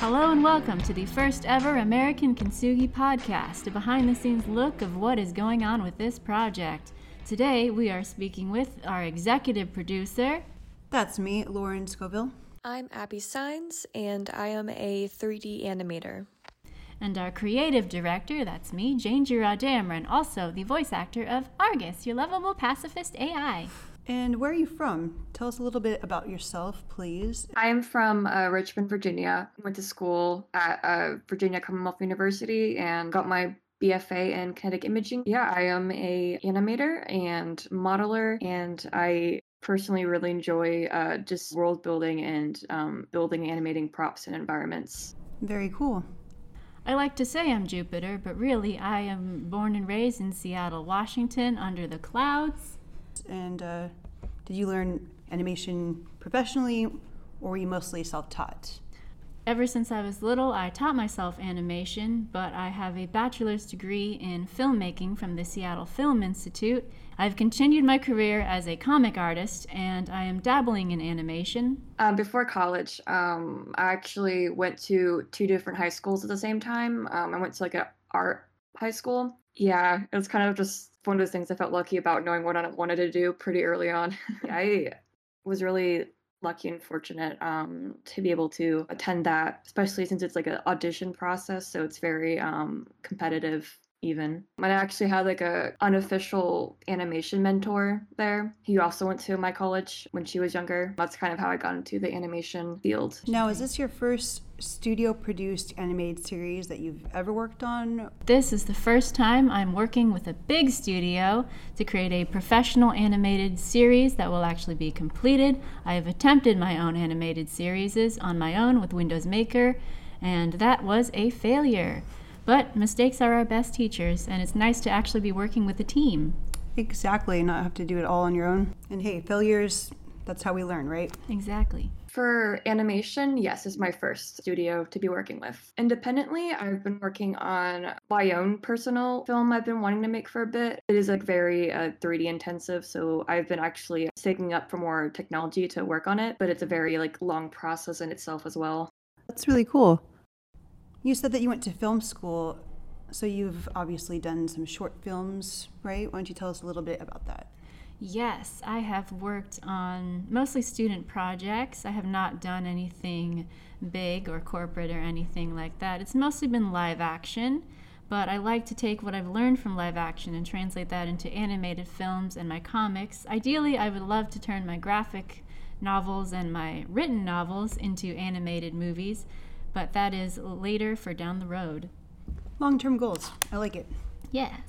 Hello and welcome to the first ever American Kintsugi podcast, a behind the scenes look of what is going on with this project. Today we are speaking with our executive producer. That's me, Lauren Scoville. I'm Abby Signs, and I am a 3D animator. And our creative director, that's me, Janejira Damron, also the voice actor of Argus, your lovable pacifist AI. And where are you from? Tell us a little bit about yourself, please. I'm from uh, Richmond, Virginia. Went to school at uh, Virginia Commonwealth University and got my BFA in kinetic imaging. Yeah, I am a animator and modeler, and I personally really enjoy uh, just world building and um, building animating props and environments. Very cool. I like to say I'm Jupiter, but really I am born and raised in Seattle, Washington, under the clouds. And uh, did you learn animation professionally, or were you mostly self taught? Ever since I was little, I taught myself animation, but I have a bachelor's degree in filmmaking from the Seattle Film Institute. I've continued my career as a comic artist, and I am dabbling in animation. Um, before college, um, I actually went to two different high schools at the same time. Um, I went to like an art high school. Yeah, it was kind of just one of those things I felt lucky about knowing what I wanted to do pretty early on. I was really lucky and fortunate um, to be able to attend that, especially since it's like an audition process, so it's very um, competitive even. And I actually had like a unofficial animation mentor there. He also went to my college when she was younger. That's kind of how I got into the animation field. Now, is this your first studio produced animated series that you've ever worked on? This is the first time I'm working with a big studio to create a professional animated series that will actually be completed. I have attempted my own animated series on my own with Windows Maker, and that was a failure. But mistakes are our best teachers, and it's nice to actually be working with a team. Exactly, not have to do it all on your own. And hey, failures, that's how we learn, right? Exactly. For animation, yes, is my first studio to be working with. Independently, I've been working on my own personal film I've been wanting to make for a bit. It is like very uh, 3D intensive, so I've been actually saving up for more technology to work on it, but it's a very like long process in itself as well. That's really cool. You said that you went to film school, so you've obviously done some short films, right? Why don't you tell us a little bit about that? Yes, I have worked on mostly student projects. I have not done anything big or corporate or anything like that. It's mostly been live action, but I like to take what I've learned from live action and translate that into animated films and my comics. Ideally, I would love to turn my graphic novels and my written novels into animated movies but that is later for down the road. Long term goals. I like it. Yes.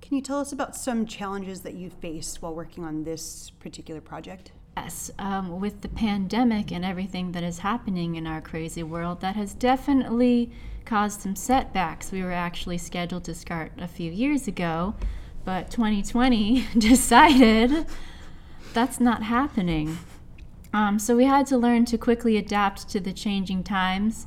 Can you tell us about some challenges that you faced while working on this particular project? Yes, um, with the pandemic and everything that is happening in our crazy world, that has definitely caused some setbacks. We were actually scheduled to start a few years ago, but 2020 decided that's not happening. Um, so we had to learn to quickly adapt to the changing times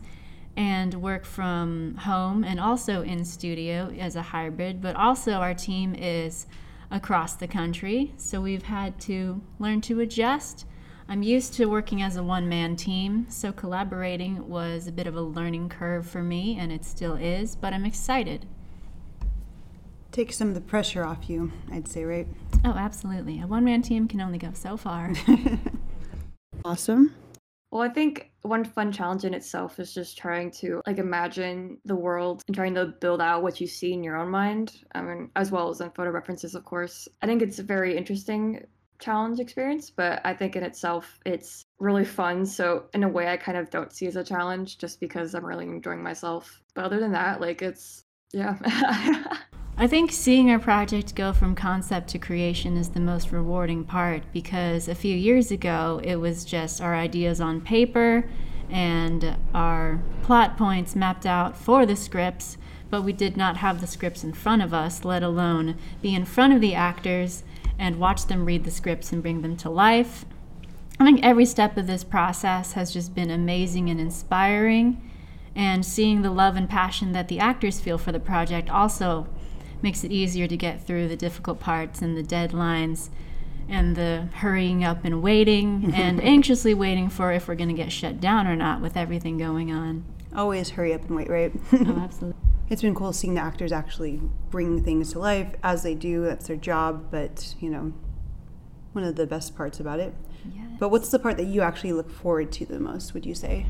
and work from home and also in studio as a hybrid, but also our team is across the country, so we've had to learn to adjust. I'm used to working as a one man team, so collaborating was a bit of a learning curve for me, and it still is, but I'm excited. Take some of the pressure off you, I'd say, right? Oh, absolutely. A one man team can only go so far. awesome. Well, I think one fun challenge in itself is just trying to like imagine the world and trying to build out what you see in your own mind. I mean, as well as in photo references, of course. I think it's a very interesting challenge experience, but I think in itself it's really fun. So in a way, I kind of don't see as a challenge just because I'm really enjoying myself. But other than that, like it's yeah. I think seeing our project go from concept to creation is the most rewarding part because a few years ago it was just our ideas on paper and our plot points mapped out for the scripts, but we did not have the scripts in front of us, let alone be in front of the actors and watch them read the scripts and bring them to life. I think every step of this process has just been amazing and inspiring, and seeing the love and passion that the actors feel for the project also makes it easier to get through the difficult parts and the deadlines and the hurrying up and waiting and anxiously waiting for if we're going to get shut down or not with everything going on. Always hurry up and wait, right? oh, absolutely. it's been cool seeing the actors actually bring things to life as they do. That's their job, but you know, one of the best parts about it. Yes. But what's the part that you actually look forward to the most, would you say?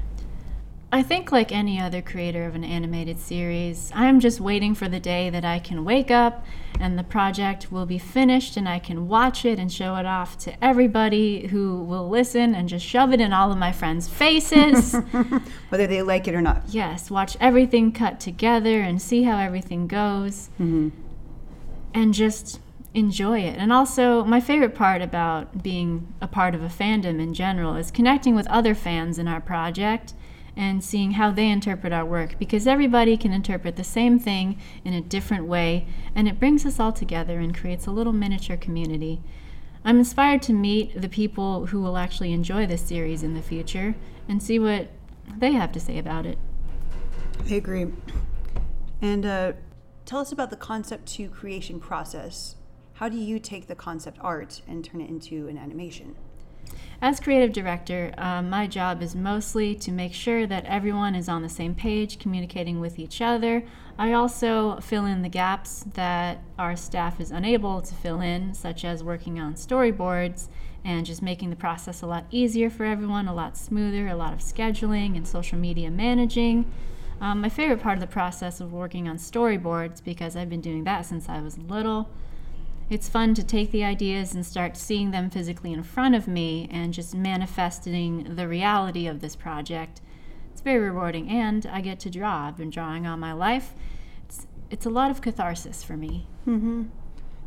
I think, like any other creator of an animated series, I'm just waiting for the day that I can wake up and the project will be finished and I can watch it and show it off to everybody who will listen and just shove it in all of my friends' faces. Whether they like it or not. yes, watch everything cut together and see how everything goes mm-hmm. and just enjoy it. And also, my favorite part about being a part of a fandom in general is connecting with other fans in our project and seeing how they interpret our work because everybody can interpret the same thing in a different way and it brings us all together and creates a little miniature community. I'm inspired to meet the people who will actually enjoy this series in the future and see what they have to say about it. I agree. And uh, tell us about the concept to creation process. How do you take the concept art and turn it into an animation? As creative director, um, my job is mostly to make sure that everyone is on the same page, communicating with each other. I also fill in the gaps that our staff is unable to fill in, such as working on storyboards and just making the process a lot easier for everyone, a lot smoother, a lot of scheduling and social media managing. Um, my favorite part of the process of working on storyboards, because I've been doing that since I was little, it's fun to take the ideas and start seeing them physically in front of me and just manifesting the reality of this project. It's very rewarding, and I get to draw. I've been drawing all my life. It's, it's a lot of catharsis for me. Mm-hmm.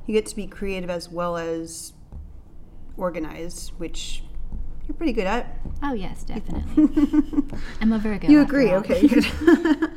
You get to be creative as well as organized, which you're pretty good at. Oh, yes, definitely. I'm a Virgo. You agree, okay, good.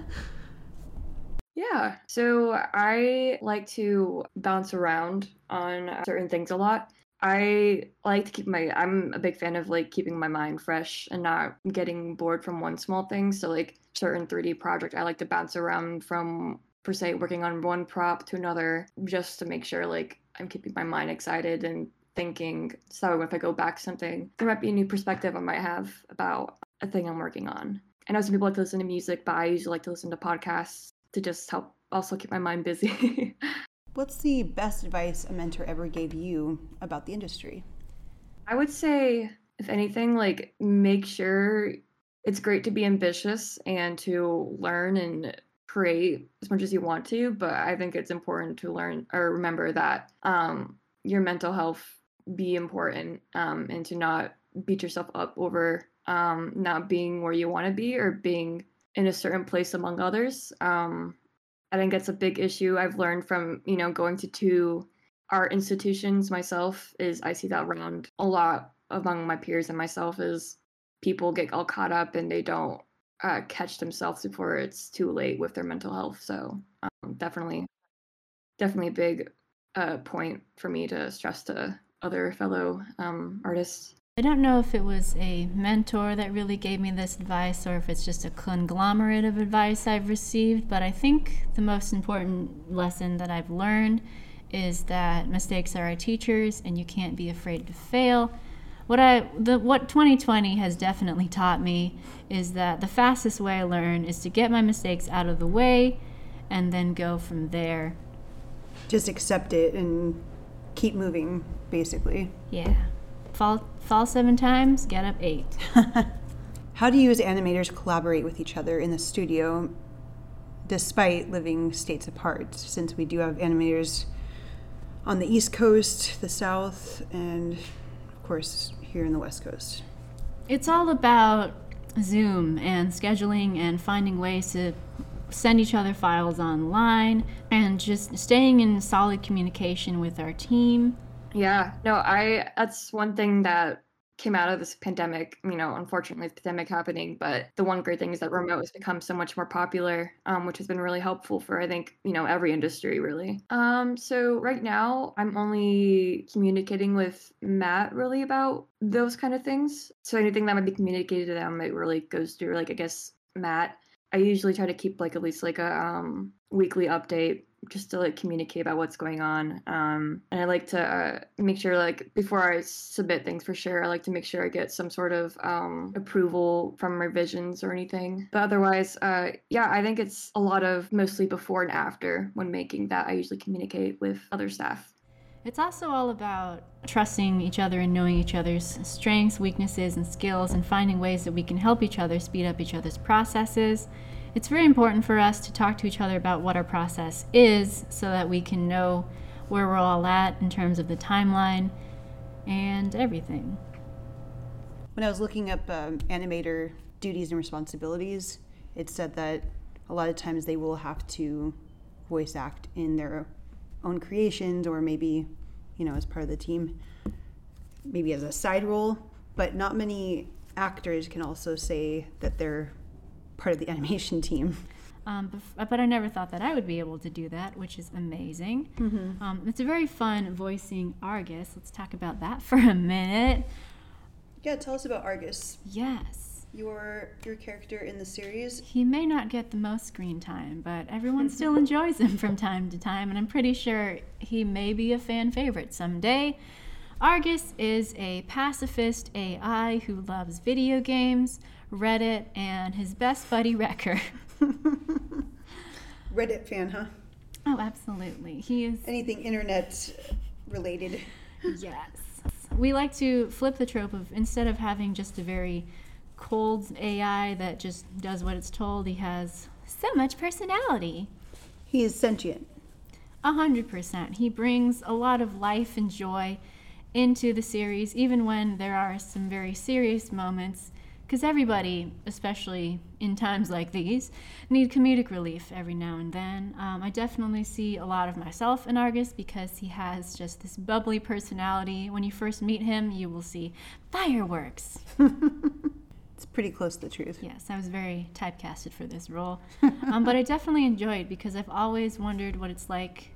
Yeah. So I like to bounce around on uh, certain things a lot. I like to keep my I'm a big fan of like keeping my mind fresh and not getting bored from one small thing. So like certain 3D project I like to bounce around from per se working on one prop to another just to make sure like I'm keeping my mind excited and thinking so if I go back something there might be a new perspective I might have about a thing I'm working on. I know some people like to listen to music, but I usually like to listen to podcasts to just help also keep my mind busy. What's the best advice a mentor ever gave you about the industry? I would say, if anything, like make sure it's great to be ambitious and to learn and create as much as you want to, but I think it's important to learn or remember that um, your mental health be important um, and to not beat yourself up over um, not being where you want to be or being in a certain place among others. Um, I think that's a big issue I've learned from, you know, going to two art institutions myself is I see that around a lot among my peers and myself is people get all caught up and they don't uh, catch themselves before it's too late with their mental health. So um, definitely, definitely a big uh, point for me to stress to other fellow um, artists. I don't know if it was a mentor that really gave me this advice or if it's just a conglomerate of advice I've received, but I think the most important lesson that I've learned is that mistakes are our teachers and you can't be afraid to fail. What I the what 2020 has definitely taught me is that the fastest way I learn is to get my mistakes out of the way and then go from there. Just accept it and keep moving, basically. Yeah. Fall fall 7 times, get up 8. How do you as animators collaborate with each other in the studio despite living states apart? Since we do have animators on the East Coast, the South, and of course here in the West Coast. It's all about Zoom and scheduling and finding ways to send each other files online and just staying in solid communication with our team. Yeah, no, I that's one thing that came out of this pandemic. You know, unfortunately, the pandemic happening, but the one great thing is that remote has become so much more popular, um, which has been really helpful for I think you know every industry really. Um, so right now, I'm only communicating with Matt really about those kind of things. So anything that might be communicated to them, it really goes through like I guess Matt. I usually try to keep like at least like a um, weekly update just to like communicate about what's going on. Um, and I like to uh, make sure like before I submit things for sure, I like to make sure I get some sort of um, approval from revisions or anything. But otherwise, uh, yeah, I think it's a lot of mostly before and after when making that. I usually communicate with other staff. It's also all about trusting each other and knowing each other's strengths, weaknesses, and skills, and finding ways that we can help each other speed up each other's processes. It's very important for us to talk to each other about what our process is so that we can know where we're all at in terms of the timeline and everything. When I was looking up um, animator duties and responsibilities, it said that a lot of times they will have to voice act in their own creations or maybe, you know, as part of the team, maybe as a side role. But not many actors can also say that they're part of the animation team. Um, but, I never thought that I would be able to do that, which is amazing. Mm-hmm. Um, it's a very fun voicing Argus. Let's talk about that for a minute. Yeah, tell us about Argus. Yes your your character in the series? He may not get the most screen time, but everyone still enjoys him from time to time, and I'm pretty sure he may be a fan favorite someday. Argus is a pacifist AI who loves video games, Reddit, and his best buddy Wrecker. Reddit fan, huh? Oh, absolutely. He is anything internet related. Yes. We like to flip the trope of instead of having just a very cold AI that just does what it's told. He has so much personality. He is sentient. A hundred percent. He brings a lot of life and joy into the series, even when there are some very serious moments. Because everybody, especially in times like these, need comedic relief every now and then. Um, I definitely see a lot of myself in Argus because he has just this bubbly personality. When you first meet him, you will see fireworks. It's pretty close to the truth. Yes, I was very typecasted for this role. um, but I definitely enjoyed because I've always wondered what it's like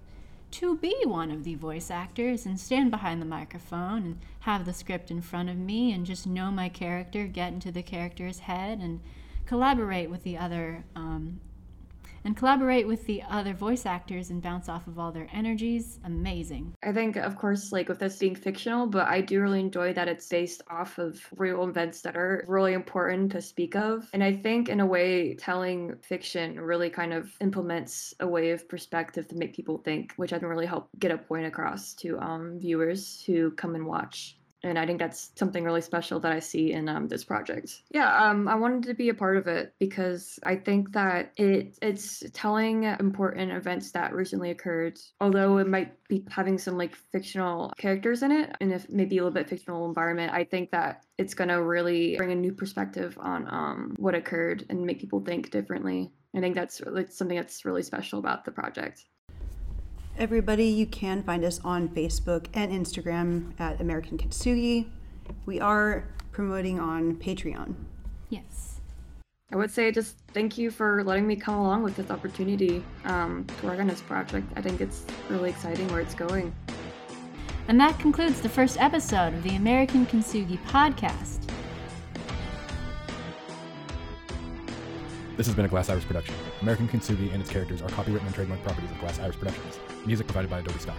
to be one of the voice actors and stand behind the microphone and have the script in front of me and just know my character, get into the character's head, and collaborate with the other um, and collaborate with the other voice actors and bounce off of all their energies. Amazing. I think, of course, like with this being fictional, but I do really enjoy that it's based off of real events that are really important to speak of. And I think, in a way, telling fiction really kind of implements a way of perspective to make people think, which I can really help get a point across to um, viewers who come and watch and I think that's something really special that I see in um, this project. Yeah, um, I wanted to be a part of it because I think that it it's telling important events that recently occurred. Although it might be having some like fictional characters in it, and if maybe a little bit fictional environment, I think that it's gonna really bring a new perspective on um, what occurred and make people think differently. I think that's like something that's really special about the project. Everybody, you can find us on Facebook and Instagram at American Kintsugi. We are promoting on Patreon. Yes. I would say just thank you for letting me come along with this opportunity um, to work on this project. I think it's really exciting where it's going. And that concludes the first episode of the American Kintsugi podcast. This has been a Glass Iris production. American Kintsugi and its characters are copyright and trademark properties of Glass Iris Productions. Music provided by Adobe Stock.